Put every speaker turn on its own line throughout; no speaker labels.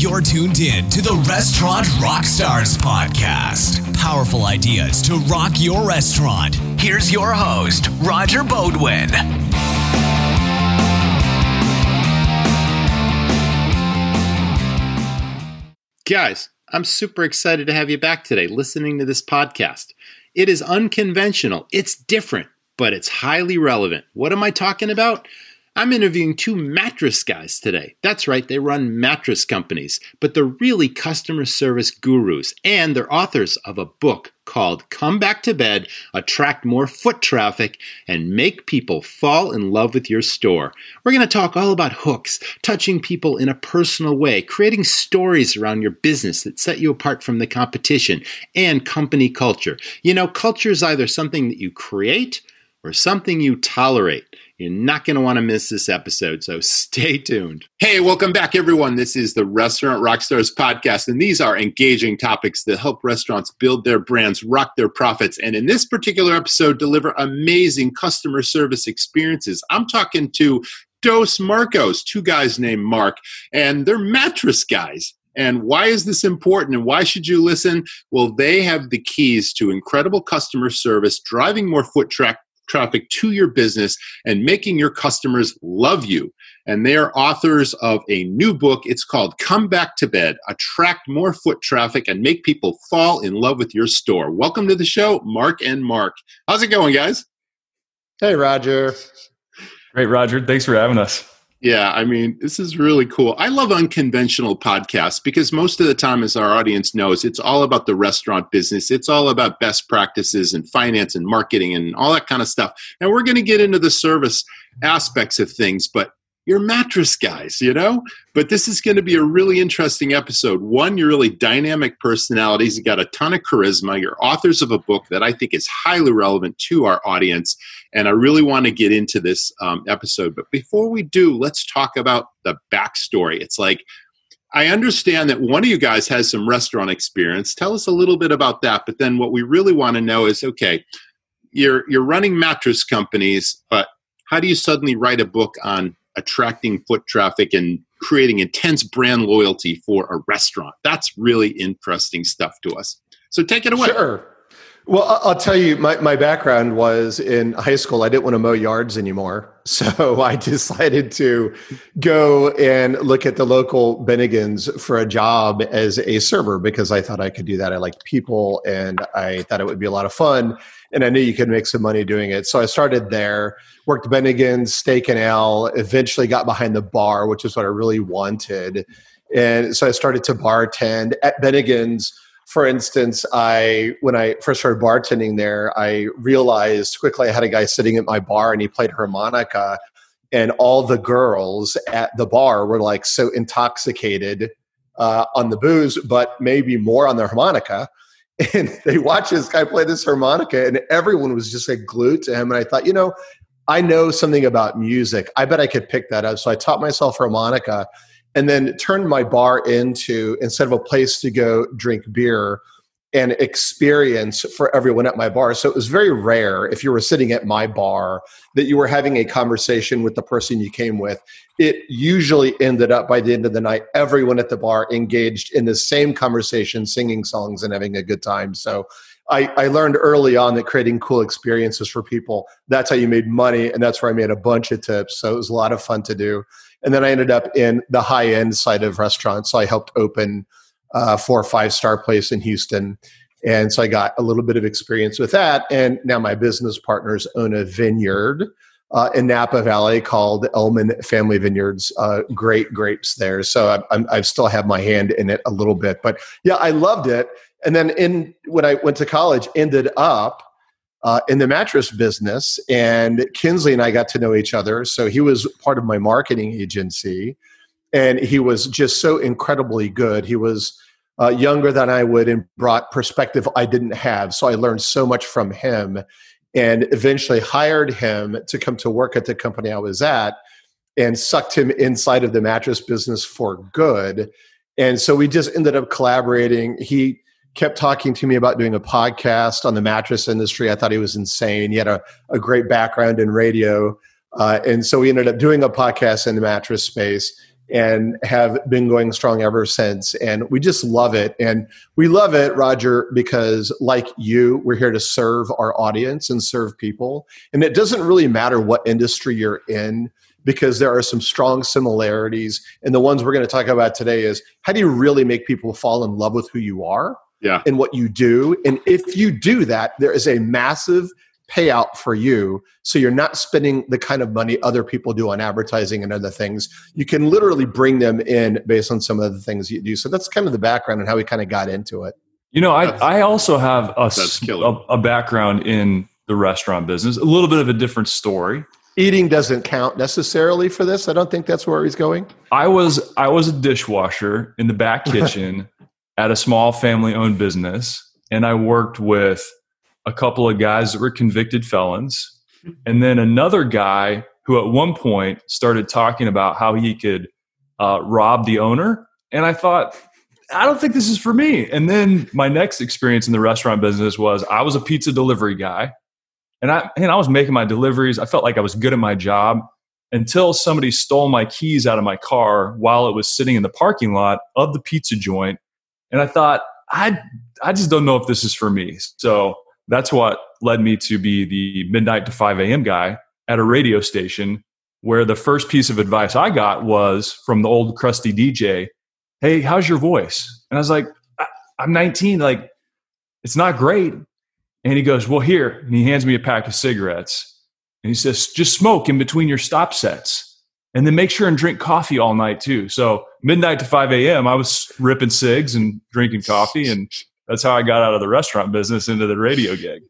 You're tuned in to the Restaurant Rockstars podcast. Powerful ideas to rock your restaurant. Here's your host, Roger Beaudoin.
Guys, I'm super excited to have you back today listening to this podcast. It is unconventional, it's different, but it's highly relevant. What am I talking about? I'm interviewing two mattress guys today. That's right, they run mattress companies, but they're really customer service gurus, and they're authors of a book called Come Back to Bed Attract More Foot Traffic and Make People Fall in Love with Your Store. We're going to talk all about hooks, touching people in a personal way, creating stories around your business that set you apart from the competition, and company culture. You know, culture is either something that you create or something you tolerate. You're not going to want to miss this episode, so stay tuned. Hey, welcome back, everyone. This is the Restaurant Rockstars podcast, and these are engaging topics that help restaurants build their brands, rock their profits, and in this particular episode, deliver amazing customer service experiences. I'm talking to Dos Marcos, two guys named Mark, and they're mattress guys. And why is this important and why should you listen? Well, they have the keys to incredible customer service, driving more foot track traffic to your business and making your customers love you. And they are authors of a new book. It's called Come Back to Bed Attract More Foot Traffic and Make People Fall in Love with Your Store. Welcome to the show, Mark and Mark. How's it going, guys?
Hey, Roger.
Great, Roger. Thanks for having us.
Yeah, I mean, this is really cool. I love unconventional podcasts because most of the time, as our audience knows, it's all about the restaurant business. It's all about best practices and finance and marketing and all that kind of stuff. And we're going to get into the service aspects of things, but you're mattress guys, you know? But this is going to be a really interesting episode. One, you're really dynamic personalities. You got a ton of charisma. You're authors of a book that I think is highly relevant to our audience. And I really want to get into this um, episode. But before we do, let's talk about the backstory. It's like, I understand that one of you guys has some restaurant experience. Tell us a little bit about that. But then what we really want to know is okay, you're, you're running mattress companies, but how do you suddenly write a book on attracting foot traffic and creating intense brand loyalty for a restaurant. That's really interesting stuff to us. So take it away.
Sure. Well, I'll tell you, my, my background was in high school. I didn't want to mow yards anymore. So I decided to go and look at the local Bennigan's for a job as a server because I thought I could do that. I liked people and I thought it would be a lot of fun. And I knew you could make some money doing it. So I started there, worked Bennigan's, Steak and Ale, eventually got behind the bar, which is what I really wanted. And so I started to bartend at Bennigan's for instance, I when I first started bartending there, I realized quickly I had a guy sitting at my bar and he played harmonica, and all the girls at the bar were like so intoxicated uh, on the booze, but maybe more on the harmonica. And they watched this guy play this harmonica, and everyone was just like glued to him. And I thought, you know, I know something about music. I bet I could pick that up. So I taught myself harmonica and then turned my bar into instead of a place to go drink beer an experience for everyone at my bar. So it was very rare if you were sitting at my bar that you were having a conversation with the person you came with. It usually ended up by the end of the night everyone at the bar engaged in the same conversation singing songs and having a good time. So I, I, learned early on that creating cool experiences for people that's how you made money and that's where i made a bunch of tips. So it was a lot of fun to do. And then I ended up in the high end side of restaurants. So I helped open a four or five star place in Houston. And so I got a little bit of experience with that. And now my business partners own a vineyard uh, in Napa Valley called Ellman Family Vineyards. Uh, great grapes there. So I, I still have my hand in it a little bit. But yeah, I loved it. And then in when I went to college, ended up uh, in the mattress business. And Kinsley and I got to know each other. So he was part of my marketing agency. And he was just so incredibly good. He was uh, younger than I would and brought perspective I didn't have. So I learned so much from him and eventually hired him to come to work at the company I was at and sucked him inside of the mattress business for good. And so we just ended up collaborating. He kept talking to me about doing a podcast on the mattress industry. I thought he was insane. He had a, a great background in radio. Uh, and so we ended up doing a podcast in the mattress space. And have been going strong ever since. And we just love it. And we love it, Roger, because like you, we're here to serve our audience and serve people. And it doesn't really matter what industry you're in because there are some strong similarities. And the ones we're going to talk about today is how do you really make people fall in love with who you are
yeah.
and what you do? And if you do that, there is a massive payout for you. So you're not spending the kind of money other people do on advertising and other things. You can literally bring them in based on some of the things you do. So that's kind of the background and how we kind of got into it.
You know, I, I also have a, a, a background in the restaurant business, a little bit of a different story
eating doesn't count necessarily for this. I don't think that's where he's going.
I was I was a dishwasher in the back kitchen at a small family owned business and I worked with a couple of guys that were convicted felons and then another guy who at one point started talking about how he could uh, rob the owner and I thought I don't think this is for me. And then my next experience in the restaurant business was I was a pizza delivery guy and I and I was making my deliveries. I felt like I was good at my job until somebody stole my keys out of my car while it was sitting in the parking lot of the pizza joint. And I thought, I I just don't know if this is for me. So that's what led me to be the midnight to 5 a.m. guy at a radio station where the first piece of advice I got was from the old crusty DJ, Hey, how's your voice? And I was like, I'm 19. Like, it's not great. And he goes, Well, here. And he hands me a pack of cigarettes. And he says, Just smoke in between your stop sets. And then make sure and drink coffee all night too. So midnight to 5 a.m., I was ripping cigs and drinking coffee. And that's how I got out of the restaurant business into the radio gig.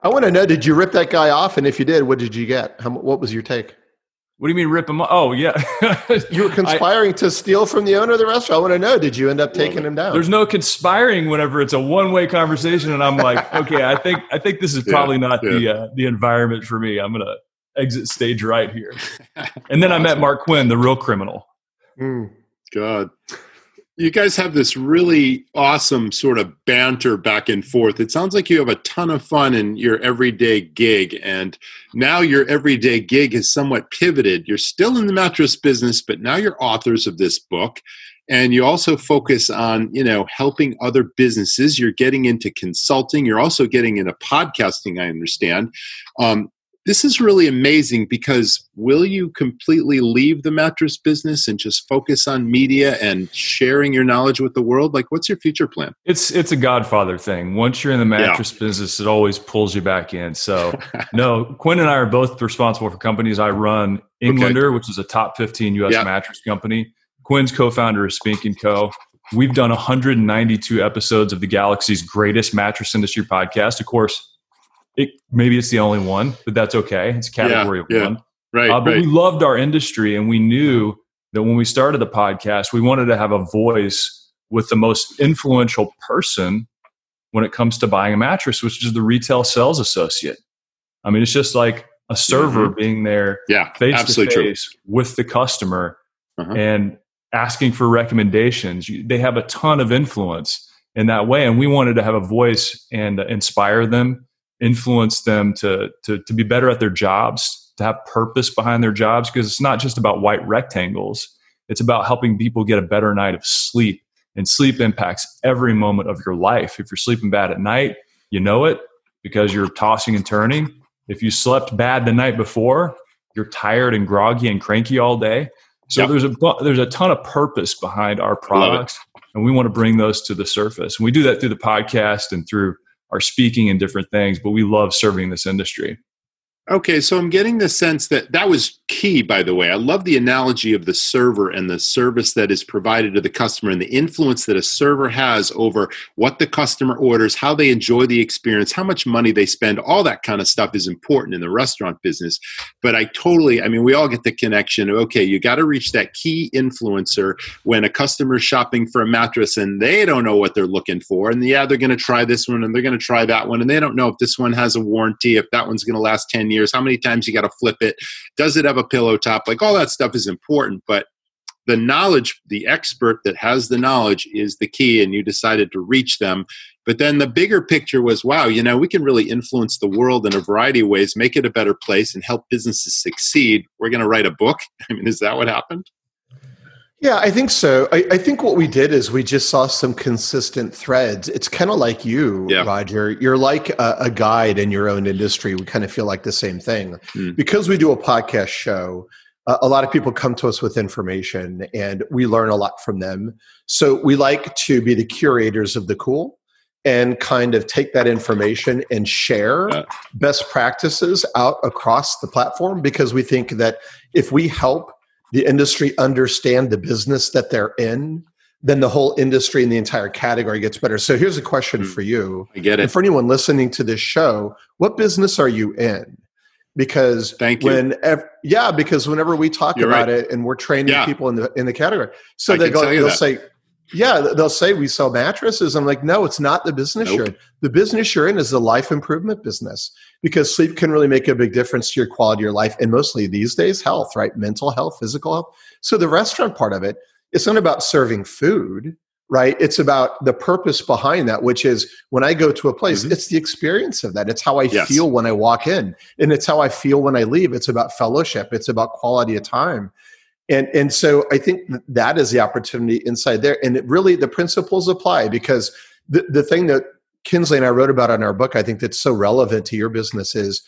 I want to know did you rip that guy off? And if you did, what did you get? How, what was your take?
What do you mean rip him? Off? Oh, yeah.
you were conspiring I, to steal from the owner of the restaurant. I want to know, did you end up taking well, him down?
There's no conspiring whenever it's a one-way conversation, and I'm like, okay, I think I think this is probably yeah, not yeah. the uh, the environment for me. I'm gonna exit stage right here. And then awesome. I met Mark Quinn, the real criminal.
Mm, God you guys have this really awesome sort of banter back and forth. It sounds like you have a ton of fun in your everyday gig, and now your everyday gig has somewhat pivoted. You're still in the mattress business, but now you're authors of this book, and you also focus on you know helping other businesses. You're getting into consulting. You're also getting into podcasting. I understand. Um, this is really amazing because will you completely leave the mattress business and just focus on media and sharing your knowledge with the world? Like what's your future plan?
It's it's a godfather thing. Once you're in the mattress yeah. business it always pulls you back in. So no quinn and i are both responsible for companies. I run englander okay. which is a top 15 us yeah. mattress company. Quinn's co-founder of spink and co. We've done 192 episodes of the galaxy's greatest mattress industry podcast. Of course it, maybe it's the only one, but that's okay. It's a category yeah, of yeah. one.
Right,
uh, but
right.
we loved our industry and we knew that when we started the podcast, we wanted to have a voice with the most influential person when it comes to buying a mattress, which is the retail sales associate. I mean, it's just like a server mm-hmm. being there
yeah,
face to face with the customer uh-huh. and asking for recommendations. They have a ton of influence in that way. And we wanted to have a voice and inspire them influence them to, to, to be better at their jobs, to have purpose behind their jobs, because it's not just about white rectangles. It's about helping people get a better night of sleep. And sleep impacts every moment of your life. If you're sleeping bad at night, you know it because you're tossing and turning. If you slept bad the night before, you're tired and groggy and cranky all day. So yep. there's a there's a ton of purpose behind our products, and we want to bring those to the surface. And we do that through the podcast and through are speaking in different things, but we love serving this industry.
Okay, so I'm getting the sense that that was key, by the way. I love the analogy of the server and the service that is provided to the customer and the influence that a server has over what the customer orders, how they enjoy the experience, how much money they spend. All that kind of stuff is important in the restaurant business. But I totally, I mean, we all get the connection. of, Okay, you got to reach that key influencer when a customer is shopping for a mattress and they don't know what they're looking for. And yeah, they're going to try this one and they're going to try that one. And they don't know if this one has a warranty, if that one's going to last 10 years, how many times you got to flip it, does it have a pillow top? Like all that stuff is important, but the knowledge, the expert that has the knowledge is the key, and you decided to reach them. But then the bigger picture was wow, you know, we can really influence the world in a variety of ways, make it a better place, and help businesses succeed. We're going to write a book. I mean, is that what happened?
Yeah, I think so. I, I, think what we did is we just saw some consistent threads. It's kind of like you, yeah. Roger. You're like a, a, guide in your own industry. We kind of feel like the same thing. Mm. Because we do a podcast show, uh, a lot of people come to us with information and we learn a lot from them. So we like to be the curators of the cool and kind of take that information and share uh, best practices out across the platform because we think that if we help the industry understand the business that they're in, then the whole industry and the entire category gets better. So here's a question mm, for you.
I get it.
And for anyone listening to this show, what business are you in? Because
Thank you.
when yeah, because whenever we talk You're about right. it and we're training yeah. people in the in the category, so I they go they'll that. say, yeah, they'll say we sell mattresses. I'm like, no, it's not the business nope. you're in. The business you're in is the life improvement business because sleep can really make a big difference to your quality of your life. And mostly these days, health, right? Mental health, physical health. So the restaurant part of it, it's not about serving food, right? It's about the purpose behind that, which is when I go to a place, mm-hmm. it's the experience of that. It's how I yes. feel when I walk in, and it's how I feel when I leave. It's about fellowship, it's about quality of time and and so i think that is the opportunity inside there. And it really the principles apply because the, the thing that kinsley and i wrote about in our book i think that's so relevant to your business is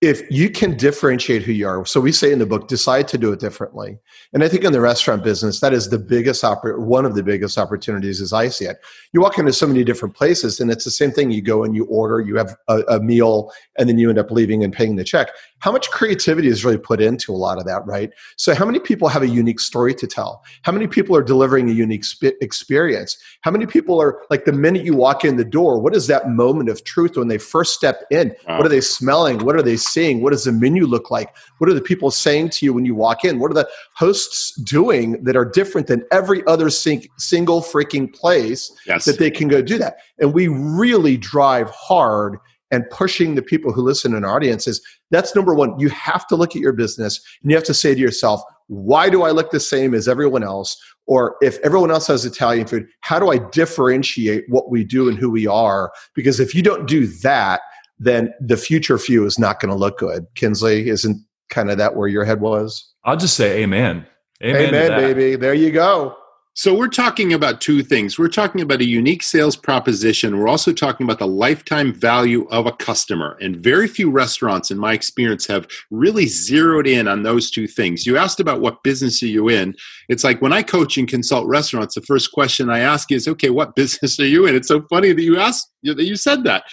if you can differentiate who you are so we say in the book decide to do it differently. And i think in the restaurant business that is the biggest oppor- one of the biggest opportunities as i see it. You walk into so many different places and it's the same thing. You go and you order you have a, a meal and then you end up leaving and paying the check how much creativity is really put into a lot of that right? So how many people have a unique story to tell? How many people are delivering a unique sp- experience? How many people are like the minute you walk in the door what is that moment of truth when they first step in? Wow. what are they smelling? What are they seeing? What does the menu look like? What are the people saying to you when you walk in? What are the hosts doing that are different than every other sing- single freaking place yes. that they can go do that? And we really drive hard and pushing the people who listen in our audiences that's number one. You have to look at your business and you have to say to yourself why do i look the same as everyone else? Or if everyone else has italian food how do i differentiate what we do and who we are? Because if you don't do that then the future few is not going to look good. Kinsley isn't kind of that where your head was?
I'll just say amen.
Amen, amen baby. There you go
so, we're talking about two things. We're talking about a unique sales proposition. We're also talking about the lifetime value of a customer. And very few restaurants, in my experience, have really zeroed in on those two things. You asked about what business are you in. It's like when I coach and consult restaurants, the first question I ask is, okay, what business are you in? It's so funny that you asked that you said that.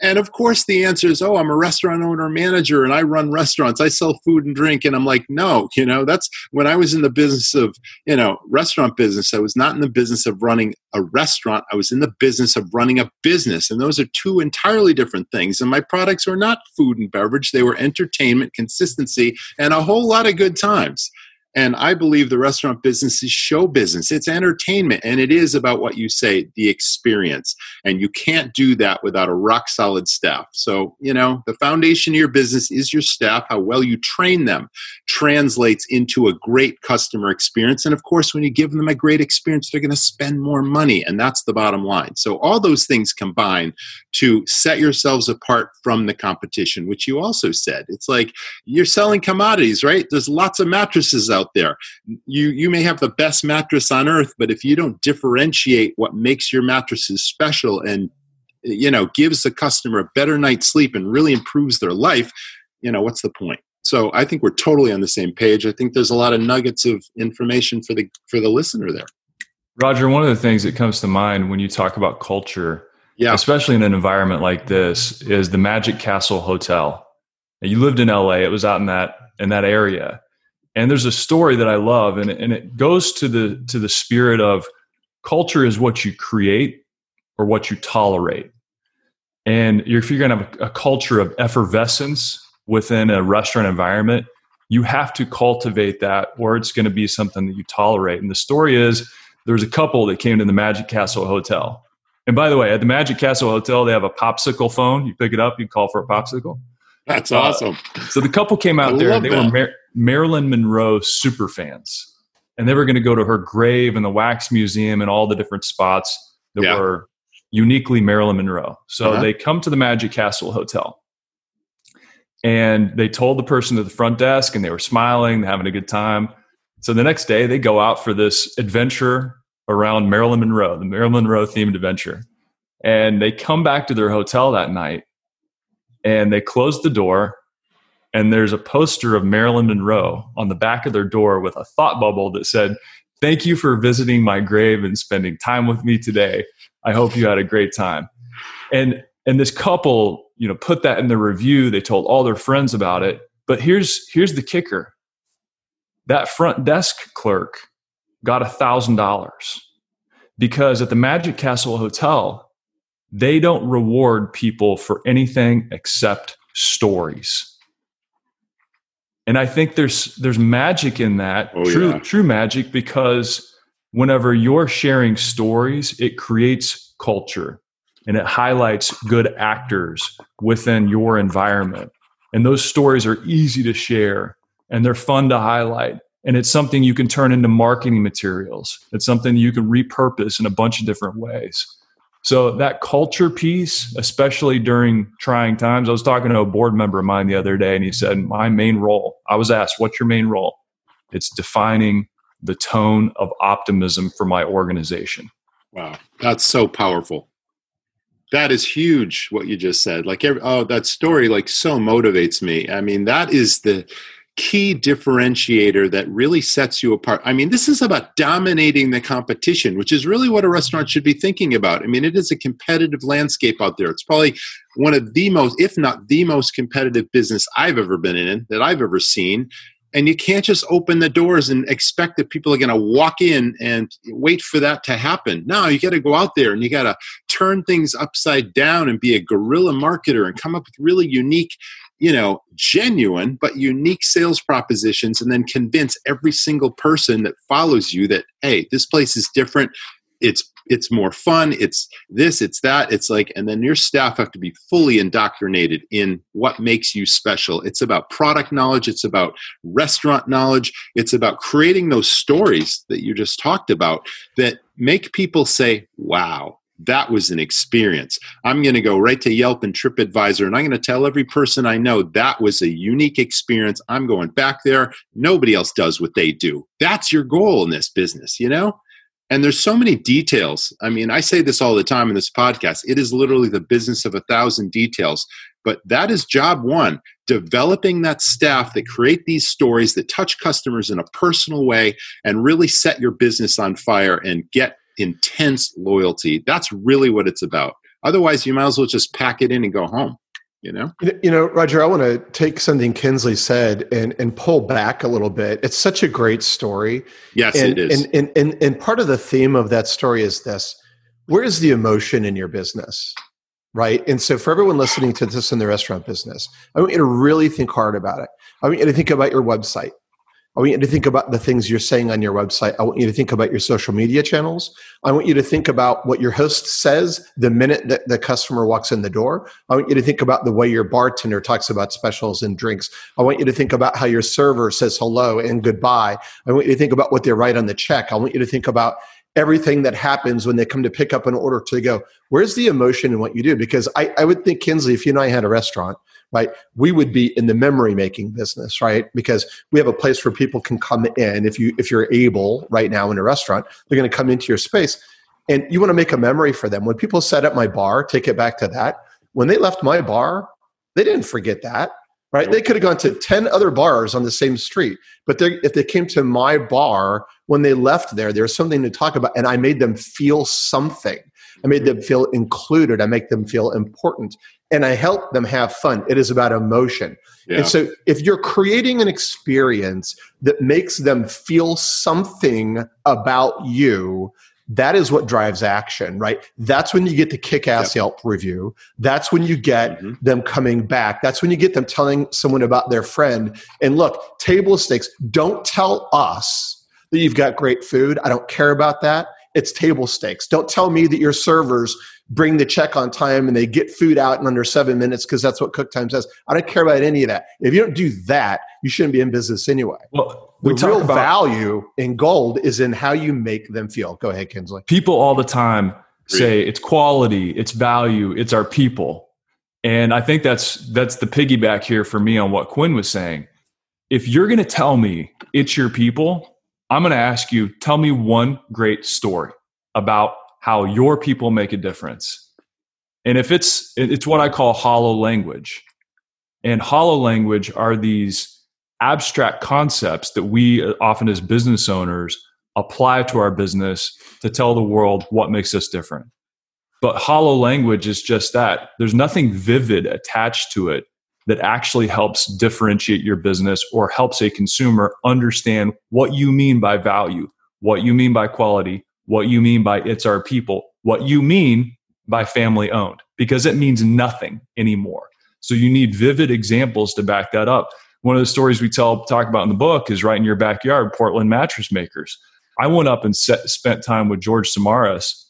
And of course, the answer is, oh, I'm a restaurant owner manager and I run restaurants. I sell food and drink. And I'm like, no, you know, that's when I was in the business of, you know, restaurant business. I was not in the business of running a restaurant. I was in the business of running a business. And those are two entirely different things. And my products were not food and beverage, they were entertainment, consistency, and a whole lot of good times. And I believe the restaurant business is show business. It's entertainment. And it is about what you say, the experience. And you can't do that without a rock solid staff. So, you know, the foundation of your business is your staff. How well you train them translates into a great customer experience. And of course, when you give them a great experience, they're going to spend more money. And that's the bottom line. So, all those things combine to set yourselves apart from the competition, which you also said. It's like you're selling commodities, right? There's lots of mattresses out out there. You you may have the best mattress on earth, but if you don't differentiate what makes your mattresses special and you know gives the customer a better night's sleep and really improves their life, you know what's the point? So I think we're totally on the same page. I think there's a lot of nuggets of information for the for the listener there.
Roger, one of the things that comes to mind when you talk about culture, yeah. especially in an environment like this, is the Magic Castle Hotel. You lived in LA; it was out in that in that area, and there's a story that I love, and, and it goes to the to the spirit of culture is what you create or what you tolerate. And if you're going to have a, culture of effervescence within a restaurant environment, you have to cultivate that, or it's going to be something that you tolerate. And the story is there's a couple that came to the Magic Castle Hotel. And by the way, at the Magic Castle Hotel, they have a popsicle phone. You pick it up, you call for a popsicle.
That's awesome.
Uh, so the couple came out I there. They that. were Mar- Marilyn Monroe super fans, and they were going to go to her grave and the wax museum and all the different spots that yeah. were uniquely Marilyn Monroe. So uh-huh. they come to the Magic Castle Hotel, and they told the person at the front desk, and they were smiling, having a good time. So the next day, they go out for this adventure around Marilyn Monroe, the Marilyn Monroe themed adventure. And they come back to their hotel that night and they closed the door. And there's a poster of Marilyn Monroe on the back of their door with a thought bubble that said, Thank you for visiting my grave and spending time with me today. I hope you had a great time. And and this couple, you know, put that in the review. They told all their friends about it. But here's here's the kicker. That front desk clerk got a thousand dollars because at the Magic Castle Hotel, they don't reward people for anything except stories. And I think there's there's magic in that,
Oh,
true
yeah.
true magic, because whenever you're sharing stories, it creates culture and it highlights good actors within your environment. And those stories are easy to share and they're fun to highlight. And it's something you can turn into marketing materials. It's something you can repurpose in a bunch of different ways. So that culture piece, especially during trying times, I was talking to a board member of mine the other day, and he said, "My main role." I was asked, "What's your main role?" It's defining the tone of optimism for my organization.
Wow, that's so powerful. That is huge. What you just said, like, every, oh, that story, like, so motivates me. I mean, that is the key differentiator that really sets you apart. I mean, this is about dominating the competition, which is really what a restaurant should be thinking about. I mean, it is a competitive landscape out there. It's probably one of the most, if not the most competitive business I've ever been in, that I've ever seen. And you can't just open the doors and expect that people are going to walk in and wait for that to happen. No, you got to go out there and you got to turn things upside down and be a guerrilla marketer and come up with really unique you know, genuine but unique sales propositions and then convince every single person that follows you that hey, this place is different. It's it's more fun, it's this, it's that. It's like and then your staff have to be fully indoctrinated in what makes you special. It's about product knowledge, it's about restaurant knowledge, it's about creating those stories that you just talked about that make people say, "Wow, that was an experience. I'm going to go right to Yelp and TripAdvisor and I'm going to tell every person I know that was a unique experience. I'm going back there. Nobody else does what they do. That's your goal in this business, you know? And there's so many details. I mean, I say this all the time in this podcast. It is literally the business of a thousand details. But that is job one developing that staff that create these stories that touch customers in a personal way and really set your business on fire and get intense loyalty. That's really what it's about. Otherwise, you might as well just pack it in and go home. You know?
You know, Roger, I want to take something Kinsley said and, and pull back a little bit. It's such a great story.
Yes,
and,
it is.
And, and, and, and part of the theme of that story is this where is the emotion in your business? Right. And so, for everyone listening to this in the restaurant business, I want you to really think hard about it. I want you to think about your website. I want you to think about the things you're saying on your website. I want you to think about your social media channels. I want you to think about what your host says the minute that the customer walks in the door. I want you to think about the way your bartender talks about specials and drinks. I want you to think about how your server says hello and goodbye. I want you to think about what they write on the check. I want you to think about everything that happens when they come to pick up an order to go, where's the emotion in what you do? Because I, I would think, Kinsley, if you and I had a restaurant, right, we would be in the memory making business, right? Because we have a place where people can come in if you if you're able right now in a restaurant, they're going to come into your space. And you want to make a memory for them. When people set up my bar, take it back to that. When they left my bar, they didn't forget that right? They could have gone to 10 other bars on the same street, but if they came to my bar, when they left there, there's something to talk about, and I made them feel something. I made mm-hmm. them feel included. I make them feel important, and I help them have fun. It is about emotion.
Yeah.
And so, if you're creating an experience that makes them feel something about you, that is what drives action, right? That's when you get the kick ass
Yep.
Yelp review. That's when you get
Mhm.
them coming back. That's when you get them telling someone about their friend. And look, table stakes, don't tell us that you've got great food. I don't care about that. It's table stakes. Don't tell me that your servers bring the check on time and they get food out in under seven minutes because that's what cook time says. I don't care about any of that. If you don't do that, you shouldn't be in business anyway.
Well,
The
we talk
real
about
value in gold is in how you make them feel. Go ahead, Kinsley.
people all the time say it's quality, it's value, it's our people. And I think that's that's the piggyback here for me on what Quinn was saying. If you're going to tell me it's your people, I'm going to ask you, tell me one great story about how your people make a difference. And if it's it's what I call hollow language. And hollow language are these abstract concepts that we uh, often as business owners apply to our business to tell the world what makes us different. But hollow language is just that. There's nothing vivid attached to it that actually helps differentiate your business or helps a consumer understand what you mean by value, what you mean by quality, what you mean by it's our people, what you mean by family owned, because it means nothing anymore. So you need vivid examples to back that up. One of the stories we tell talk about in the book is right in your backyard, Portland mattress makers. I went up and set, spent time with George Samaras,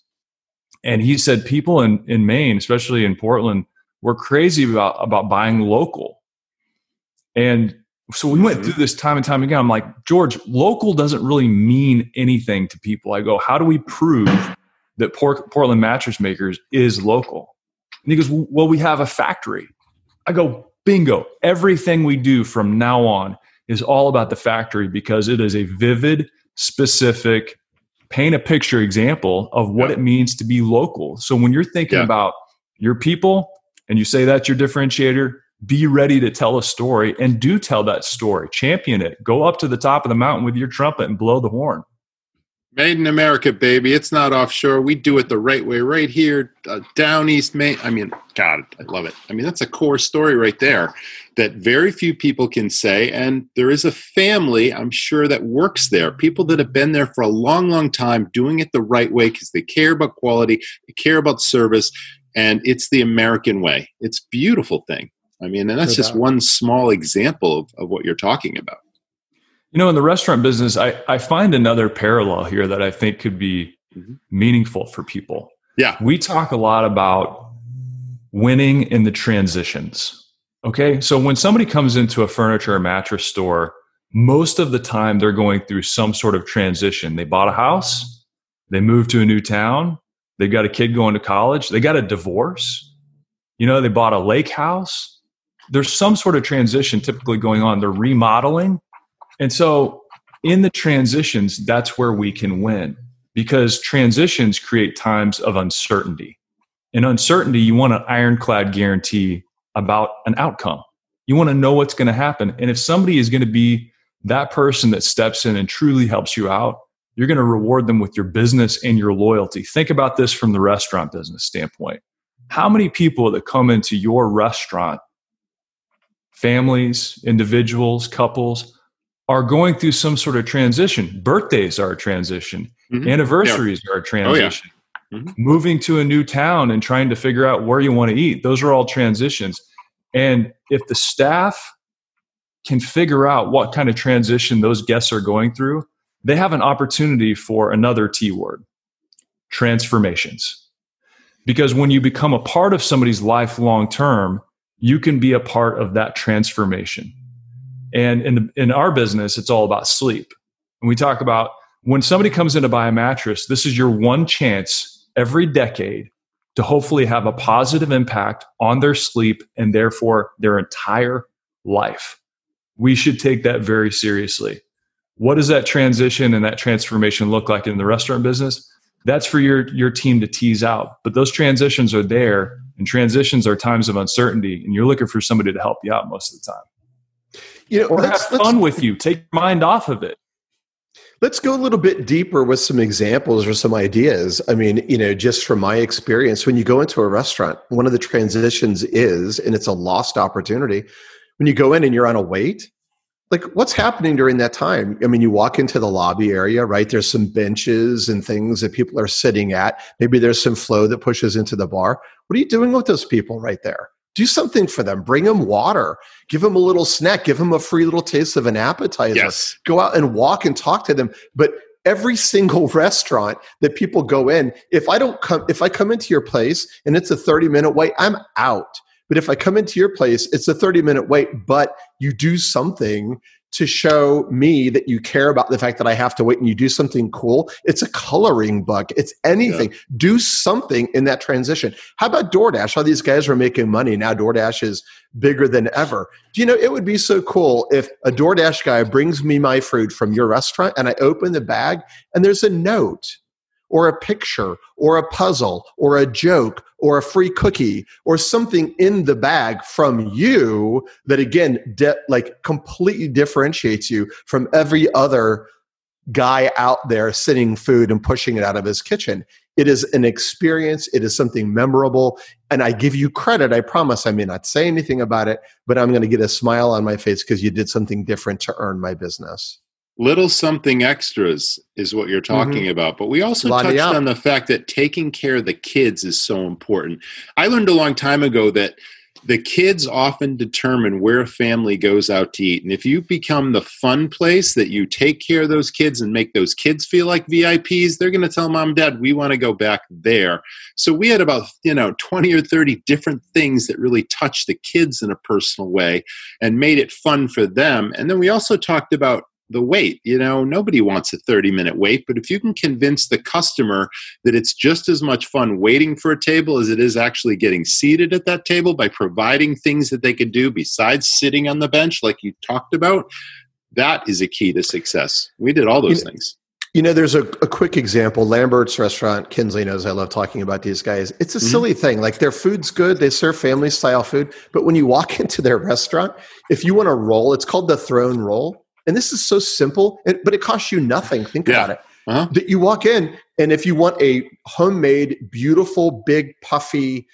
and he said people in, in Maine, especially in Portland, were crazy about, about buying local. And so we went mm-hmm. through this time and time again. I'm like, George, local doesn't really mean anything to people. I go, how do we prove that Portland mattress makers is local? And he goes, well, we have a factory. I go, bingo. Everything we do from now on is all about the factory because it is a vivid, specific, paint a picture example of what yeah. it means to be local. So when you're thinking yeah. about your people and you say that's your differentiator, be ready to tell a story and do tell that story. Champion it. Go up to the top of the mountain with your trumpet and blow the horn.
Made in America, baby. It's not offshore. We do it the right way, right here, uh, down East Maine. I mean, God, I love it. I mean, that's a core story right there that very few people can say. And there is a family, I'm sure, that works there. People that have been there for a long, long time, doing it the right way because they care about quality, they care about service, and it's the American way. It's beautiful thing. I mean, and that's just one small example of, of what you're talking about.
You know, in the restaurant business, I, I find another parallel here that I think could be mm-hmm. meaningful for people.
Yeah.
We talk a lot about winning in the transitions. Okay. So when somebody comes into a furniture or mattress store, most of the time they're going through some sort of transition. They bought a house, they moved to a new town, they've got a kid going to college, they got a divorce, you know, they bought a lake house. There's some sort of transition typically going on. They're remodeling and so in the transitions, that's where we can win because transitions create times of uncertainty. In uncertainty, you want an ironclad guarantee about an outcome. You want to know what's going to happen. And if somebody is going to be that person that steps in and truly helps you out, you're going to reward them with your business and your loyalty. Think about this from the restaurant business standpoint. How many people that come into your restaurant, families, individuals, couples, are going through some sort of transition. Birthdays are a transition, mm-hmm. anniversaries yeah. are a transition. Oh, yeah. mm-hmm. Moving to a new town and trying to figure out where you want to eat, those are all transitions. And if the staff can figure out what kind of transition those guests are going through, they have an opportunity for another T word transformations. Because when you become a part of somebody's life long term, you can be a part of that transformation. And in the, in our business, it's all about sleep. And we talk about when somebody comes in to buy a mattress, this is your one chance every decade to hopefully have a positive impact on their sleep and therefore their entire life. We should take that very seriously. What does that transition and that transformation look like in the restaurant business? That's for your, your team to tease out. But those transitions are there, and transitions are times of uncertainty, and you're looking for somebody to help you out most of the time you know, or have fun with you. Take your mind off of it.
Let's go a little bit deeper with some examples or some ideas. I mean, you know, just from my experience, when you go into a restaurant, one of the transitions is, and it's a lost opportunity, when you go in and you're on a wait, like what's happening during that time? I mean, you walk into the lobby area, right? There's some benches and things that people are sitting at. Maybe there's some flow that pushes into the bar. What are you doing with those people right there? do something for them bring them water give them a little snack give them a free little taste of an appetizer
yes.
go out and walk and talk to them but every single restaurant that people go in if i don't come if i come into your place and it's a 30 minute wait i'm out but if i come into your place it's a 30 minute wait but you do something to show me that you care about the fact that I have to wait and you do something cool. It's a coloring book. It's anything. Yeah. Do something in that transition. How about DoorDash? All these guys are making money. Now DoorDash is bigger than ever. Do you know, it would be so cool if a DoorDash guy brings me my food from your restaurant and I open the bag and there's a note or a picture or a puzzle or a joke or a free cookie or something in the bag from you that again de- like completely differentiates you from every other guy out there sitting food and pushing it out of his kitchen. It is an experience. It is something memorable. And i give you credit i promise. I may not say anything about it but i'm going to get a smile on my face because you did something different to earn my business
little something extras is what you're talking mm-hmm. about but we also touched on the fact that taking care of the kids is so important. I learned a long time ago that the kids often determine where a family goes out to eat and if you become the fun place that you take care of those kids and make those kids feel like vips they're going to tell mom and dad we want to go back there. So we had about you know 20 or 30 different things that really touched the kids in a personal way and made it fun for them. And then we also talked about the wait. You know, nobody wants a 30 minute wait, but if you can convince the customer that it's just as much fun waiting for a table as it is actually getting seated at that table by providing things that they could do besides sitting on the bench, like you talked about, that is a key to success. We did all those
you
things.
You know, there's a, a, quick example. Lambert's restaurant, Kinsley knows I love talking about these guys. It's a mm-hmm. silly thing. Like their food's good, they serve family style food. But when you walk into their restaurant, if you want a roll, it's called the throwed roll and this is so simple, but it costs you nothing. Think yeah. about it. Uh-huh. That you walk in, and if you want a homemade, beautiful, big, puffy,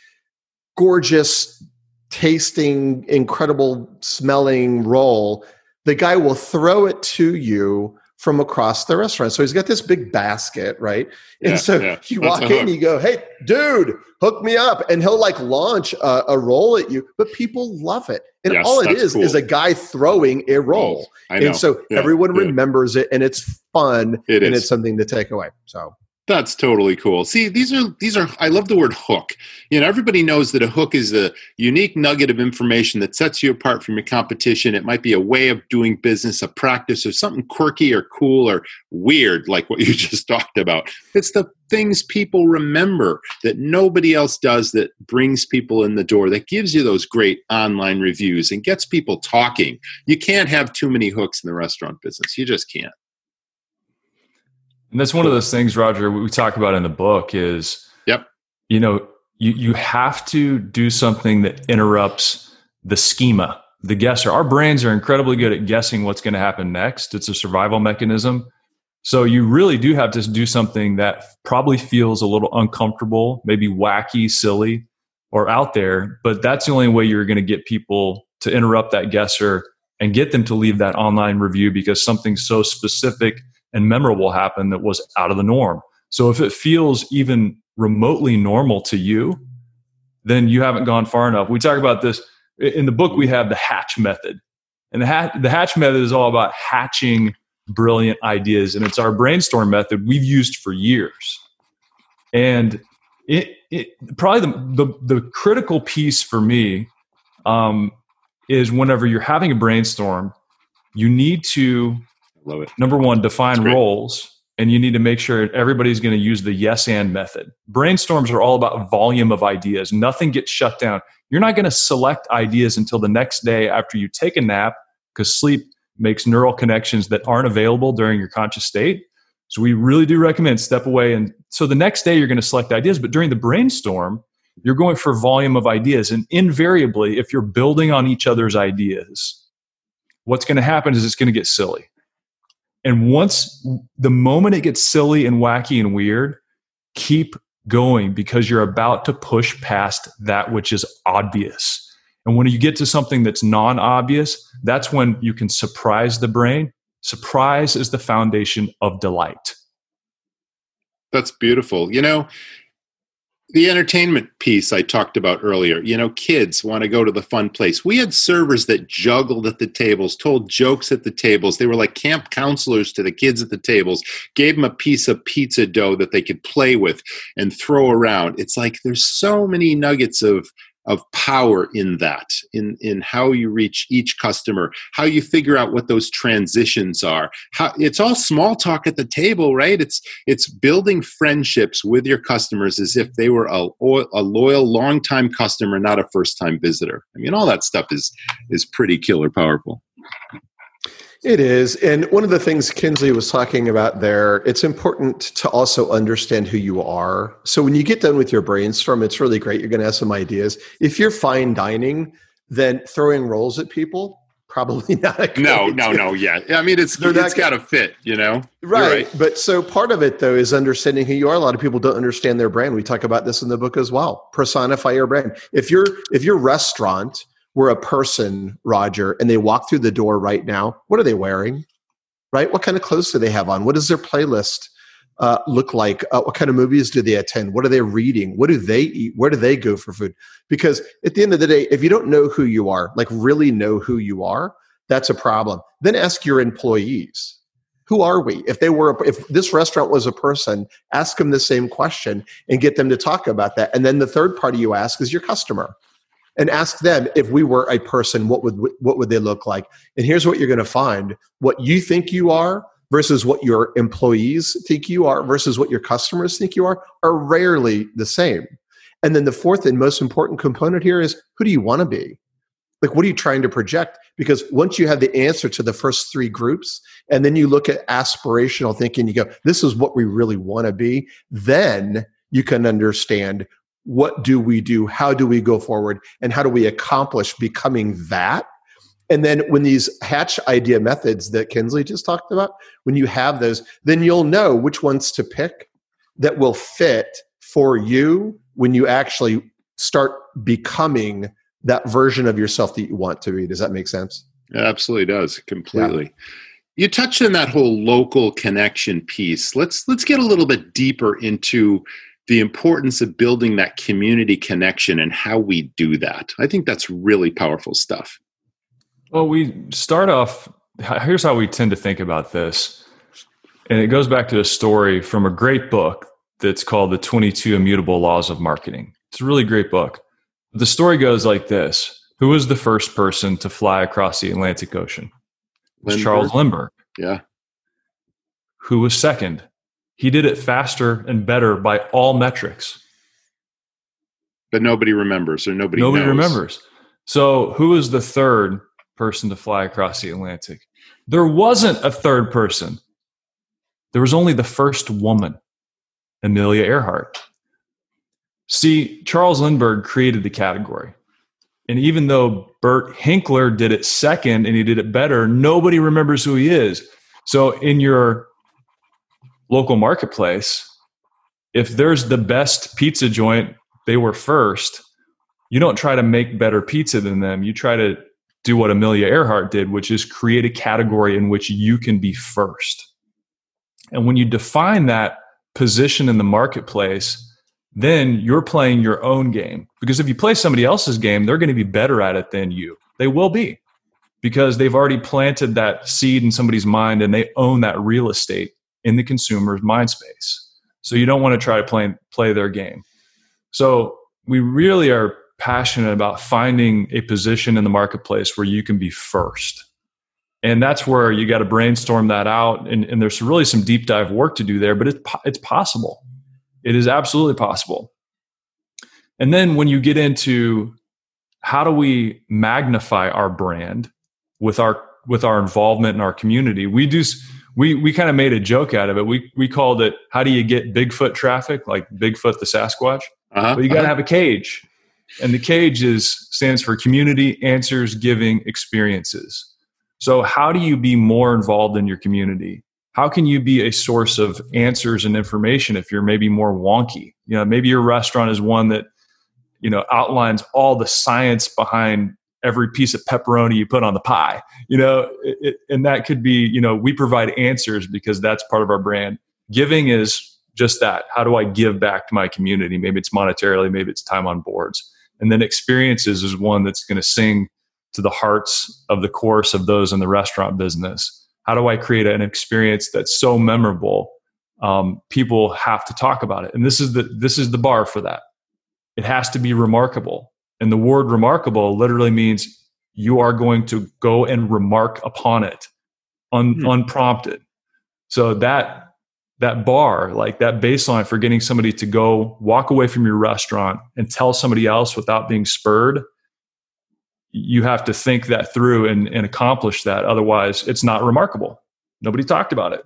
gorgeous, tasting, incredible smelling roll, the guy will throw it to you from across the restaurant. So he's got this big basket, right? And so yeah. you walk in, you go, "Hey, dude, hook me up," and he'll like launch a, a roll at you. But people love it, and yes, all it is cool. is a guy throwing a roll, and so yeah, everyone remembers it, and it's fun, it and is. it's something to take away. So
that's totally cool. See, these are these are I love the word hook. You know, everybody knows that a hook is a unique nugget of information that sets you apart from your competition. It might be a way of doing business, a practice, or something quirky or cool or weird like what you just talked about. It's the things people remember that nobody else does that brings people in the door, that gives you those great online reviews and gets people talking. You can't have too many hooks in the restaurant business. You just can't.
And that's one of those things, Roger, we talk about in the book is,
yep,
you know, you, you have to do something that interrupts the schema, the guesser. Our brains are incredibly good at guessing what's going to happen next. It's a survival mechanism. So you really do have to do something that probably feels a little uncomfortable, maybe wacky, silly, or out there. But that's the only way you're going to get people to interrupt that guesser and get them to leave that online review because something so specific and memorable happen that was out of the norm. So if it feels even remotely normal to you, then you haven't gone far enough. We talk about this in the book. We have the hatch method, and the hatch, the hatch method is all about hatching brilliant ideas, and it's our brainstorm method we've used for years. And it, it probably the, the, the critical piece for me um, is whenever you're having a brainstorm, you need to
Love it.
Number one, define roles. And you need to make sure everybody's going to use the yes and method. Brainstorms are all about volume of ideas. Nothing gets shut down. You're not going to select ideas until the next day after you take a nap because sleep makes neural connections that aren't available during your conscious state. So we really do recommend step away. And so the next day you're going to select ideas, but during the brainstorm, you're going for volume of ideas. And invariably, if you're building on each other's ideas, what's going to happen is it's going to get silly. And once the moment it gets silly and wacky and weird, keep going because you're about to push past that which is obvious. And when you get to something that's non obvious, that's when you can surprise the brain. Surprise is the foundation of delight.
That's beautiful. You know, the entertainment piece I talked about earlier, you know, kids want to go to the fun place. We had servers that juggled at the tables, told jokes at the tables. They were like camp counselors to the kids at the tables, gave them a piece of pizza dough that they could play with and throw around. It's like there's so many nuggets of of power in that in in how you reach each customer how you figure out what those transitions are. How it's all small talk at the table right? It's it's building friendships with your customers as if they were a, a loyal long time customer not a first time visitor. I mean all that stuff is is pretty killer powerful
it is. And one of the things Kinsley was talking about there, it's important to also understand who you are. So when you get done with your brainstorm, it's really great. You're going to have some ideas. If you're fine dining, then throwing rolls at people, probably not a good
No, no, no. Yeah. I mean, it's, They're it's got to fit, you know?
Right. right. But so part of it, though, is understanding who you are. A lot of people don't understand their brand. We talk about this in the book as well. Personify your brand. If you're, if your restaurant were a person, Roger, and they walk through the door right now, what are they wearing? Right? What kind of clothes do they have on? What does their playlist uh, look like? Uh, what kind of movies do they attend? What are they reading? What do they eat? Where do they go for food? Because at the end of the day, if you don't know who you are, like really know who you are, that's a problem. Then ask your employees. Who are we? If they were, if this restaurant was a person, ask them the same question and get them to talk about that. And then the third party you ask is your customer and ask them if we were a person what would what would they look like? And here's what you're going to find what you think you are versus what your employees think you are versus what your customers think you are are rarely the same. And then the fourth and most important component here is who do you want to be? Like what are you trying to project? Because once you have the answer to the first three groups and then you look at aspirational thinking you go this is what we really want to be then you can understand what do we do? How do we go forward? And how do we accomplish becoming that? And then when these hatch idea methods that Kinsley just talked about, when you have those, then you'll know which ones to pick that will fit for you when you actually start becoming that version of yourself that you want to be. Does that make sense?
It absolutely does. Completely. Yeah. You touched on that whole local connection piece. Let's let's get a little bit deeper into the importance of building that community connection and how we do that. I think that's really powerful stuff.
Well, we start off, here's how we tend to think about this. And it goes back to a story from a great book that's called The 22 Immutable Laws of Marketing. It's a really great book. The story goes like this Who was the first person to fly across the Atlantic Ocean? Was Charles Lindbergh.
Yeah.
Who was second? He did it faster and better by all metrics.
But nobody remembers, or nobody
nobody
knows.
remembers. So, who was the third person to fly across the Atlantic? There wasn't a third person. There was only the first woman, Amelia Earhart. See, Charles Lindbergh created the category. And even though Bert Hinkler did it second and he did it better, nobody remembers who he is. So, in your local marketplace, if there's the best pizza joint, they were first. You don't try to make better pizza than them. You try to do what Amelia Earhart did, which is create a category in which you can be first. And when you define that position in the marketplace, then you're playing your own game. Because if you play somebody else's game, they're going to be better at it than you. They will be because they've already planted that seed in somebody's mind and they own that real estate in the consumer's mind space. So you don't want to try to play play their game. So we really are passionate about finding a position in the marketplace where you can be first. And that's where you got to brainstorm that out. And, and there's really some deep dive work to do there, but it's, it's possible. It is absolutely possible. And then when you get into how do we magnify our brand with our with our involvement in our community, we do we we kind of made a joke out of it. We we called it "How do you get Bigfoot traffic?" Like Bigfoot the Sasquatch. Uh-huh, but you got to uh-huh. have a cage, and the cage is stands for Community Answers Giving Experiences. So how do you be more involved in your community? How can you be a source of answers and information if you're maybe more wonky? You know, maybe your restaurant is one that you know outlines all the science behind every piece of pepperoni you put on the pie you know it, it, and that could be you know we provide answers because that's part of our brand. Giving is just that. How do i give back to my community? Maybe it's monetarily maybe it's time on boards. And then experiences is one that's going to sing to the hearts of the course of those in the restaurant business. How do i create an experience that's so memorable um, people have to talk about it? And this is the this is the bar for that. It has to be remarkable And the word remarkable literally means you are going to go and remark upon it un, hmm. unprompted. So that that bar, like that baseline for getting somebody to go walk away from your restaurant and tell somebody else without being spurred, you have to think that through and, and accomplish that. Otherwise, it's not remarkable. Nobody talked about it.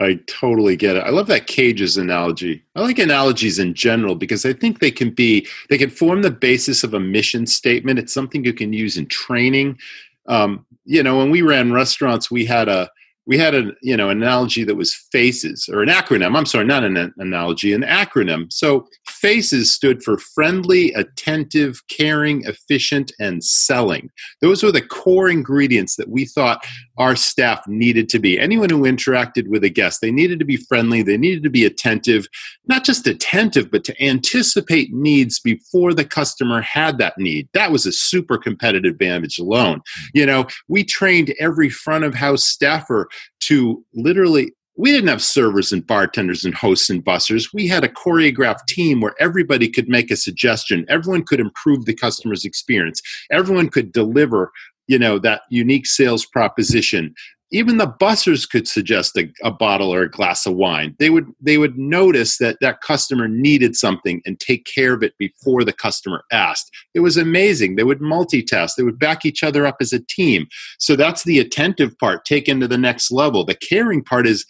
I totally get it. I love that cages analogy. I like analogies in general because I think they can be they can form the basis of a mission statement. It's something you can use in training. Um, you know, when we ran restaurants, we had a we had a you know analogy that was faces or an acronym i'm sorry not an analogy an acronym so faces stood for friendly attentive caring efficient and selling those were the core ingredients that we thought our staff needed to be anyone who interacted with a guest they needed to be friendly they needed to be attentive not just attentive but to anticipate needs before the customer had that need that was a super competitive advantage alone mm-hmm. you know we trained every front of house staffer to literally we didn't have servers and bartenders and hosts and bussers. We had a choreographed team where everybody could make a suggestion. Everyone could improve the customer's experience. Everyone could deliver, you know, that unique sales proposition. Even the bussers could suggest a, a, bottle or a glass of wine. They would they would notice that that customer needed something and take care of it before the customer asked. It was amazing. They would multitask. They would back each other up as a team. So that's the attentive part taken to the next level. The caring part is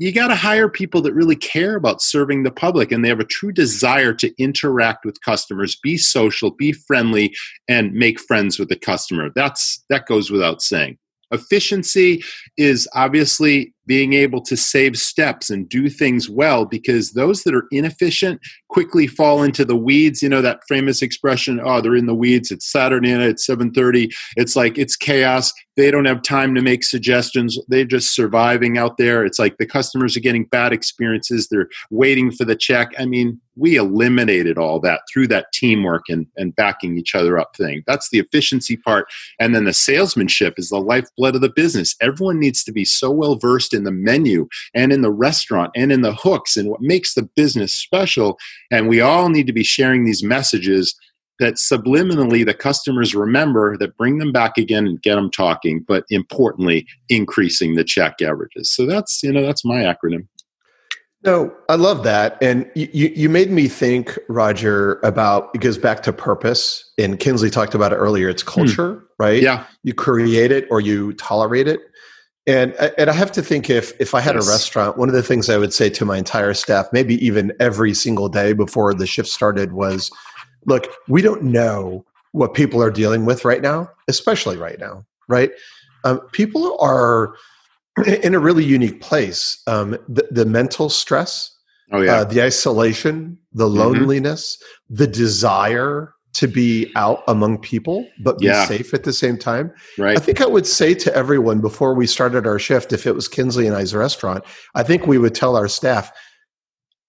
you got to hire people that really care about serving the public and they have a true desire to interact with customers be social be friendly and make friends with the customer. That's that goes without saying. Efficiency is obviously being able to save steps and do things well because those that are inefficient quickly fall into the weeds. You know that famous expression oh they're in the weeds. It's saturday night at 7.30 it's like it's chaos. They don't have time to make suggestions. They're just surviving out there. It's like the customers are getting bad experiences. They're waiting for the check. I mean we eliminated all that through that teamwork and, and backing each other up thing. That's the efficiency part. And then the salesmanship is the lifeblood of the business. Everyone needs to be so well versed in in the menu and in the restaurant and in the hooks and what makes the business special. And we all need to be sharing these messages that subliminally the customers remember that bring them back again and get them talking, but importantly, increasing the check averages. So that's, you know, that's my acronym.
No, I love that. And you, you made me think, Roger, about it goes back to purpose. And Kinsley talked about it earlier. It's hmm. culture, hmm. right?
Yeah.
You create it or you tolerate it. And and I have to think if if I had yes. a restaurant, one of the things I would say to my entire staff, maybe even every single day before the shift started, was, look, we don't know what people are dealing with right now, especially right now, right? Um, people are in a really unique place. Um, the, the mental stress,
oh, yeah.
uh, the isolation, the mm-hmm. loneliness, mm-hmm. the desire to be out among people but be yeah. safe at the same time.
Right.
I think I would say to everyone before we started our shift, if it was Kinsley and I's restaurant, I think we would tell our staff,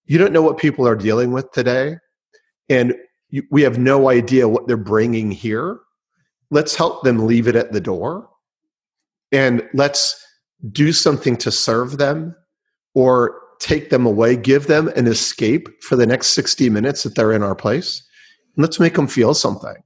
you don't know what people are dealing with today, and you, we have no idea what they're bringing here. Let's help them leave it at the door, and let's do something to serve them or take them away, give them an escape for the next 60 minutes that they're in our place Let's make them feel something.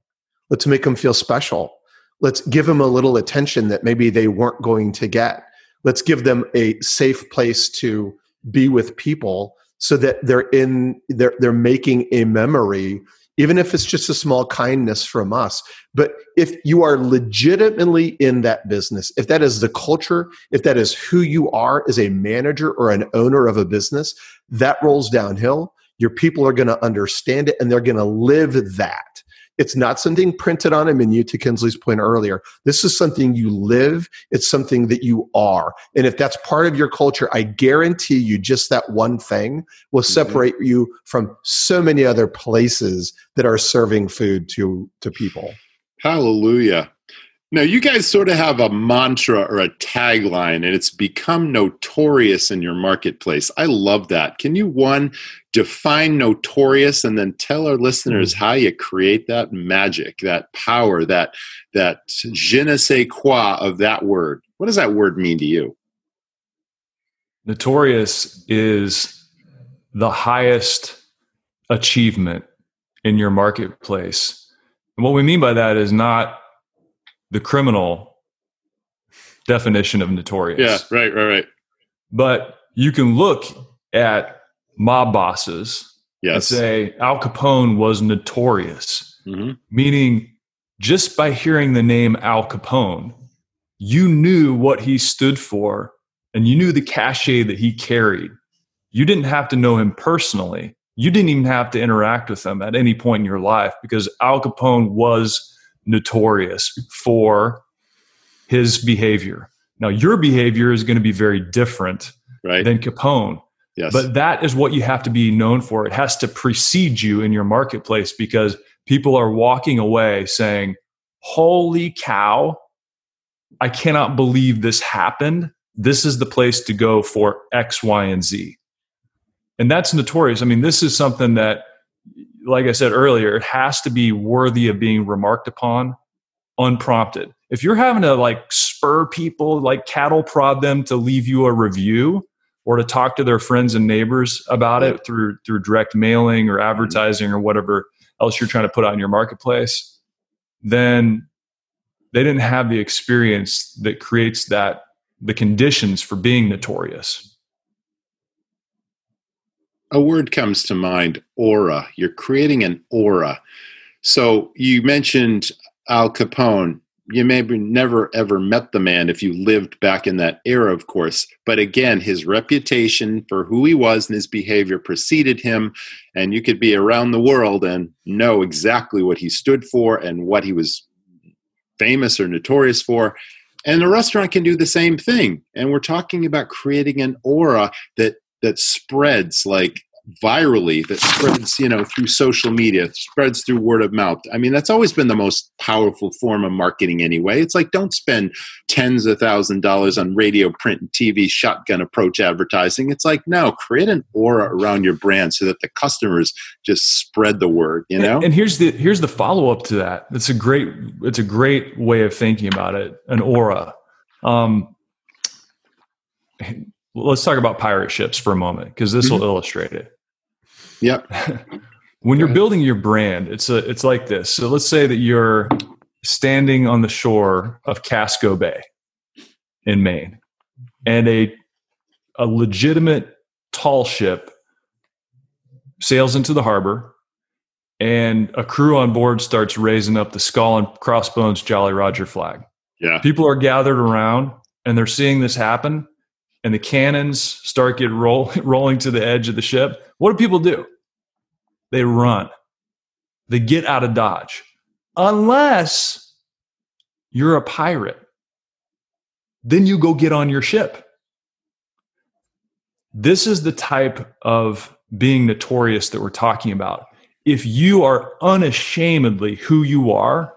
Let's make them feel special. Let's give them a little attention that maybe they weren't going to get. Let's give them a safe place to be with people so that they're in they're they're making a memory even if it's just a small kindness from us. But if you are legitimately in that business, if that is the culture, if that is who you are as a manager or an owner of a business, that rolls downhill your people are going to understand it and they're going to live that. It's not something printed on a menu, to Kinsley's point earlier. This is something you live. It's something that you are. And if that's part of your culture, I guarantee you just that one thing will mm-hmm. separate mm-hmm. you from so many other places that are serving food to, to people.
Hallelujah. Now, you guys sort of have a mantra or a tagline, and it's become notorious in your marketplace. I love that. Can you, one, define notorious and then tell our listeners mm-hmm. how you create that magic, that power, that, that je ne sais quoi of that word? What does that word mean to you?
Notorious is the highest achievement in your marketplace And what we mean by that is not the criminal definition of notorious.
Yeah, right, right, right.
But you can look at mob bosses and
Yes.
say Al Capone was notorious,
hmm
meaning just by hearing the name Al Capone, you knew what he stood for and you knew the cachet that he carried. You didn't have to know him personally. You didn't even have to interact with him at any point in your life because Al Capone was notorious for his behavior. Now, your behavior is going to be very different
Right.
than Capone.
yes.
But that is what you have to be known for. It has to precede you in your marketplace because people are walking away saying, Holy cow, I cannot believe this happened. This is the place to go for X, Y, and Z. And that's notorious. I mean, this is something that, like I said earlier, it has to be worthy of being remarked upon unprompted. If you're having to like spur people, like cattle prod them to leave you a review, or to talk to their friends and neighbors about it through through direct mailing or mm-hmm. advertising or whatever else you're trying to put out in your marketplace, then they didn't have the experience that creates that the conditions for being notorious.
A word comes to mind aura. You're creating an aura. So you mentioned Al Capone. You maybe never ever met the man if you lived back in that era, of course. But again, his reputation for who he was and his behavior preceded him. And you could be around the world and know exactly what he stood for and what he was famous or notorious for. And a restaurant can do the same thing. And we're talking about creating an aura that that spreads like virally that spreads you know through social media spreads through word of mouth i mean that's always been the most powerful form of marketing anyway it's like don't spend tens of thousand dollars on radio print and tv shotgun approach advertising it's like no create an aura around your brand so that the customers just spread the word you know
And, and here's the here's the follow up to that. It's a great it's a great way of thinking about it. An aura. Um, let's talk about pirate ships for a moment because this will mm-hmm. illustrate it.
yep
When you're building your brand, it's a it's like this. So let's say that you're standing on the shore of Casco Bay in Maine, and a a legitimate tall ship sails into the harbor, and a crew on board starts raising up the skull and crossbones Jolly Roger flag.
yeah
People are gathered around, and they're seeing this happen, and the cannons start get roll, rolling to the edge of the ship. What do people do? They run. They get out of Dodge. Unless you're a pirate. Then you go get on your ship. This is the type of being notorious that we're talking about. If you are unashamedly who you are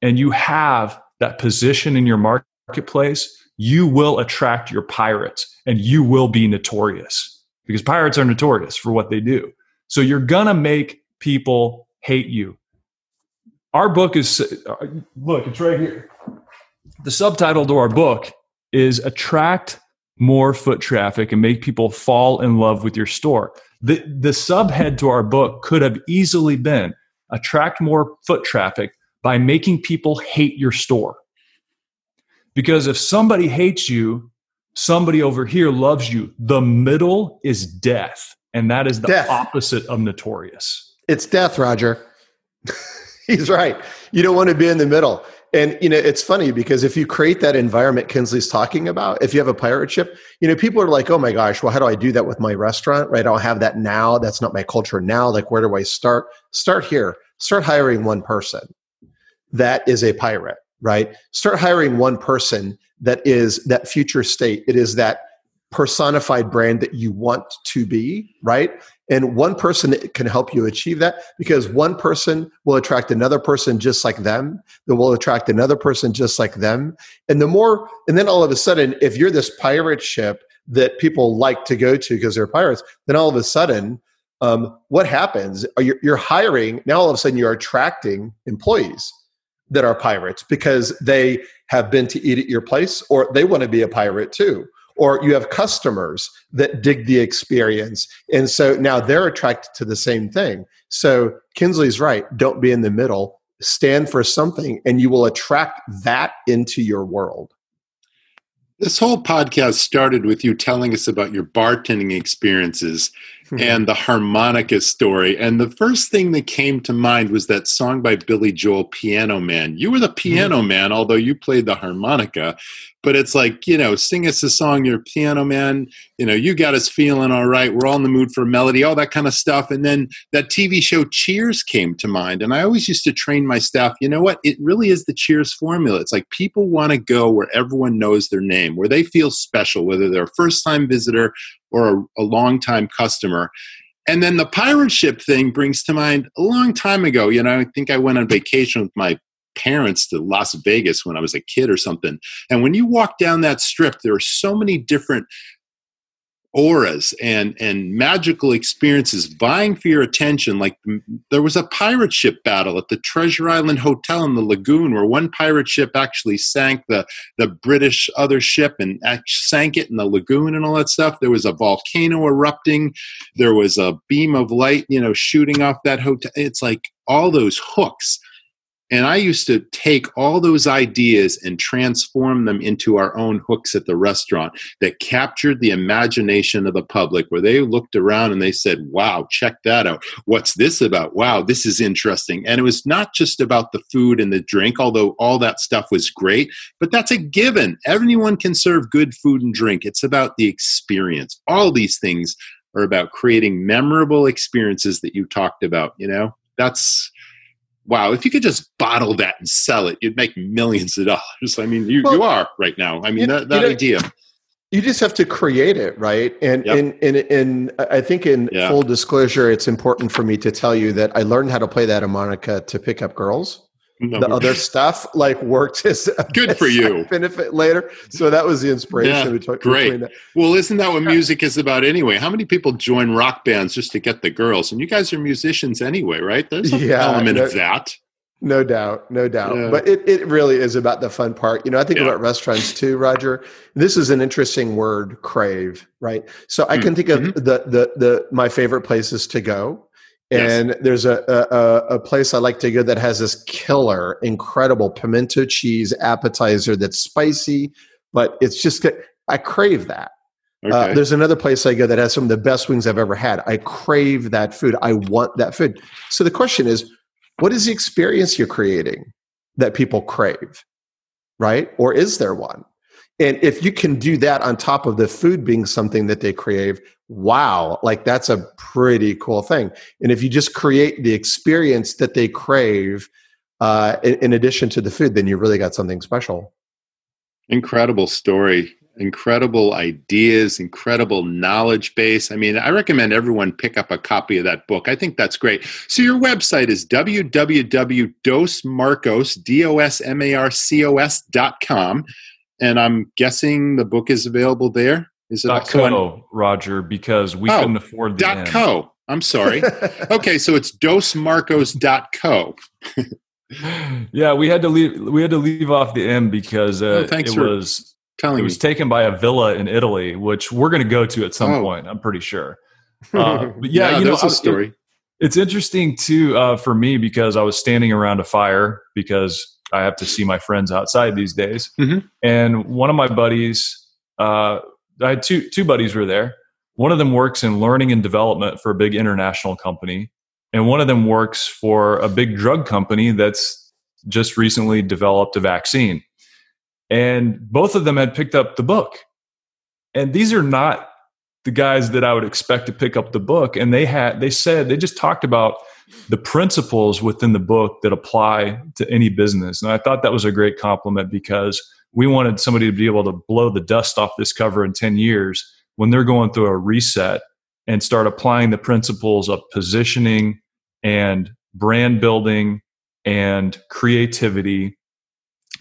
and you have that position in your marketplace, you will attract your pirates and you will be notorious because pirates are notorious for what they do. So you're going to make people hate you. Our book is, uh, look, it's right here. The subtitle to our book is Attract More Foot Traffic and Make People Fall in Love with Your Store. The, the subhead to our book could have easily been Attract More Foot Traffic by making people hate your store. Because if somebody hates you, somebody over here loves you. The middle is death. And that is the
Death.
opposite of notorious.
It's death, Roger. He's right. You don't want to be in the middle. And you know, it's funny because if you create that environment Kinsley's talking about, if you have a pirate ship, you know, people are like, "Oh my gosh, well, how do I do that with my restaurant? Right? I don't have that now. That's not my culture now. Like, where do I start? Start here. Start hiring one person that is a pirate. Right? Start hiring one person that is that future state. It is that personified brand that you want to be. Right? And one person can help you achieve that because one person will attract another person just like them, that will attract another person just like them. And the more, and then all of a sudden, if you're this pirate ship that people like to go to because they're pirates, then all of a sudden, um, what happens? You, you're hiring, now all of a sudden you're attracting employees that are pirates because they have been to eat at your place or they want to be a pirate too or you have customers that dig the experience and so now they're attracted to the same thing so kinsley's right don't be in the middle stand for something and you will attract that into your world.
This whole podcast started with you telling us about your bartending experiences. And the harmonica story. And the first thing that came to mind was that song by Billy Joel, Piano Man. You were the piano mm-hmm. man, although you played the harmonica but it's like you know sing us a song you're a piano man you know you got us feeling all right we're all in the mood for melody all that kind of stuff and then that tv show cheers came to mind and i always used to train my staff you know what it really is the cheers formula it's like people want to go where everyone knows their name where they feel special whether they're a first time visitor or a, a long time customer and then the pirate ship thing brings to mind a long time ago you know i think i went on vacation with my parents to Las Vegas when I was a kid or something. And when you walk down that strip, there are so many different auras and and magical experiences vying for your attention like there was a pirate ship battle at the treasure island hotel in the lagoon where one pirate ship actually sank the the british other ship and sank it in the lagoon and all that stuff. There was a volcano erupting. There was a beam of light you know shooting off that hotel it's like all those hooks and I used to take all those ideas and transform them into our own hooks at the restaurant that captured the imagination of the public, where they looked around and they said, Wow, check that out. What's this about? Wow, this is interesting. And it was not just about the food and the drink, although all that stuff was great, but that's a given. Everyone can serve good food and drink. It's about the experience. All these things are about creating memorable experiences that you talked about, you know? That's wow, if you could just bottle that and sell it, you'd make millions of dollars. I mean, you, well, you are right now. I mean, you, that, that you know, idea.
You just have to create it, right? And yep. in, in, in, I think in yeah. full disclosure, it's important for me to tell you that I learned how to play that harmonica to pick up girls the other stuff like worked as
good for you
benefit later. So that was the inspiration.
Yeah, great. Well, isn't that what music is about anyway? How many people join rock bands just to get the girls? And you guys are musicians anyway, right? There's an yeah, element no, of that.
No doubt, no doubt. Yeah. But it, it really is about the fun part. You know, I think yeah. about restaurants too, Roger. This is an interesting word, crave, right? So I can mm, think of mm-hmm. the the the my favorite places to go and yes. there's a, a, a place I like to go that has this killer, incredible pimento cheese appetizer that's spicy, but it's just I crave that. Uh, okay. Uh, there's another place I go that has some of the best wings I've ever had. I crave that food. I want that food. So the question is, what is the experience you're creating that people crave, right? Or is there one? And if you can do that on top of the food being something that they crave, wow, like that's a pretty cool thing. And if you just create the experience that they crave uh, in, in addition to the food, then you really got something special.
Incredible story incredible ideas, incredible knowledge base. I mean, I recommend everyone pick up a copy of that book. I think that's great. So your website is www.dosmarcos, D-O-S-M-A-R-C-O-S dot com and I'm guessing the book is available there. Is it
dot co, Roger? Because we oh, couldn't afford the
dot
end.
co. I'm sorry. okay, so it's dosmarcos.co.
yeah, we had to leave. We had to leave off the M because uh, oh, it was
telling
it was
me.
taken by a villa in Italy, which we're going to go to at some oh. point. I'm pretty sure. Uh, but yeah, yeah you know,
a story.
It, it's interesting too uh, for me because I was standing around a fire because I have to see my friends outside these days. Mm-hmm. And one of my buddies, uh, I had two two buddies were there. One of them works in learning and development for a big international company, and one of them works for a big drug company that's just recently developed a vaccine. And both of them had picked up the book. And these are not the guys that I would expect to pick up the book. And they had they said they just talked about the principles within the book that apply to any business. And I thought that was a great compliment because we wanted somebody to be able to blow the dust off this cover in 10 years when they're going through a reset and start applying the principles of positioning and brand building and creativity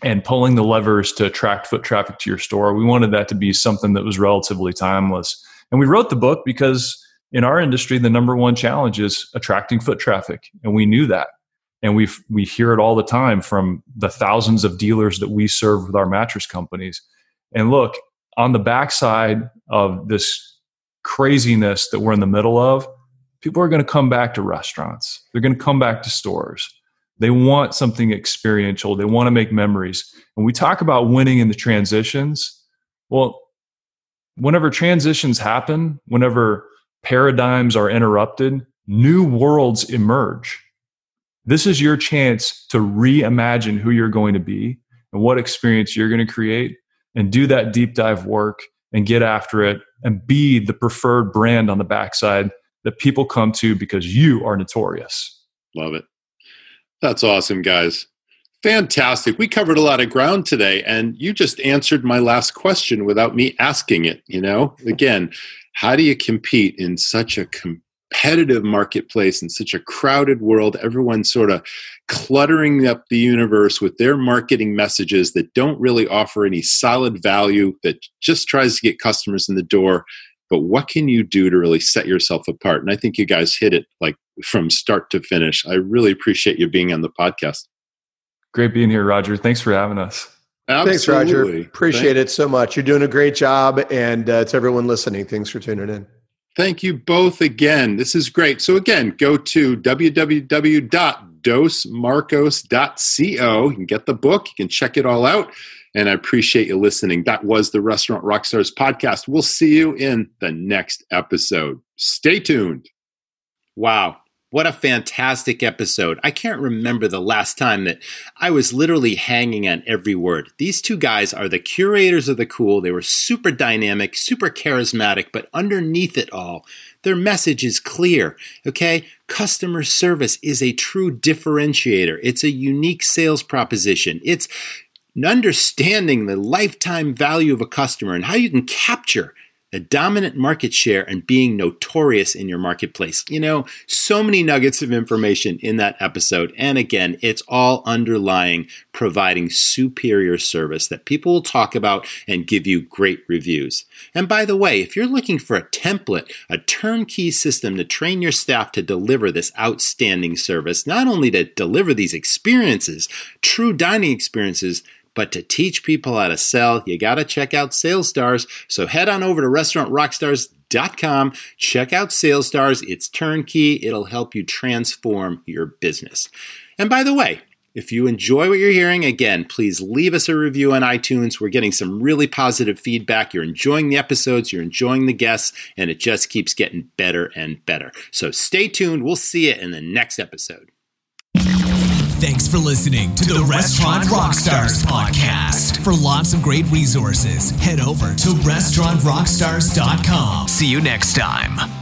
and pulling the levers to attract foot traffic to your store. We wanted that to be something that was relatively timeless. And we wrote the book because in our industry, the number one challenge is attracting foot traffic, and we knew that. And we we hear it all the time from the thousands of dealers that we serve with our mattress companies. And look, on the backside of this craziness that we're in the middle of, people are going to come back to restaurants. They're going to come back to stores. They want something experiential. They want to make memories. And we talk about winning in the transitions. Well, whenever transitions happen, whenever paradigms are interrupted, new worlds emerge. This is your chance to reimagine who you're going to be and what experience you're going to create and do that deep dive work and get after it and be the preferred brand on the backside that people come to because you are notorious.
Love it. That's awesome, guys. Fantastic. We covered a lot of ground today, and you just answered my last question without me asking it. You know, again, how do you compete in such a competitive marketplace in such a crowded world? Everyone's sort of cluttering up the universe with their marketing messages that don't really offer any solid value, that just tries to get customers in the door. But what can you do to really set yourself apart? And I think you guys hit it like from start to finish. I really appreciate you being on the podcast.
Great being here, Roger. Thanks for having us.
Absolutely. Thanks, Roger. Appreciate Thanks. it so much. You're doing a great job. And uh, to everyone listening, thanks for tuning in.
Thank you both again. This is great. So, again, go to www.dosmarcos.co. You can get the book, you can check it all out. And I appreciate you listening. That was the Restaurant Rockstars podcast. We'll see you in the next episode. Stay tuned. Wow. What a fantastic episode. I can't remember the last time that I was literally hanging on every word. These two guys are the curators of the cool. They were super dynamic, super charismatic, but underneath it all, their message is clear. Okay? Customer service is a true differentiator. It's a unique sales proposition. It's understanding the lifetime value of a customer and how you can capture a dominant market share and being notorious in your marketplace. You know, so many nuggets of information in that episode. And again, it's all underlying providing superior service that people will talk about and give you great reviews. And by the way, if you're looking for a template, a turnkey system to train your staff to deliver this outstanding service, not only to deliver these experiences, true dining experiences, but to teach people how to sell, you got to check out Sales Stars. So head on over to restaurantrockstars.com, check out Sales Stars. It's turnkey, it'll help you transform your business. And by the way, if you enjoy what you're hearing, again, please leave us a review on iTunes. We're getting some really positive feedback. You're enjoying the episodes, you're enjoying the guests, and it just keeps getting better and better. So stay tuned. We'll see you in the next episode.
Thanks for listening to, to the, the, Restaurant, Restaurant Rockstars podcast. For lots of great resources, head over to restaurantrockstars.com. See you next time.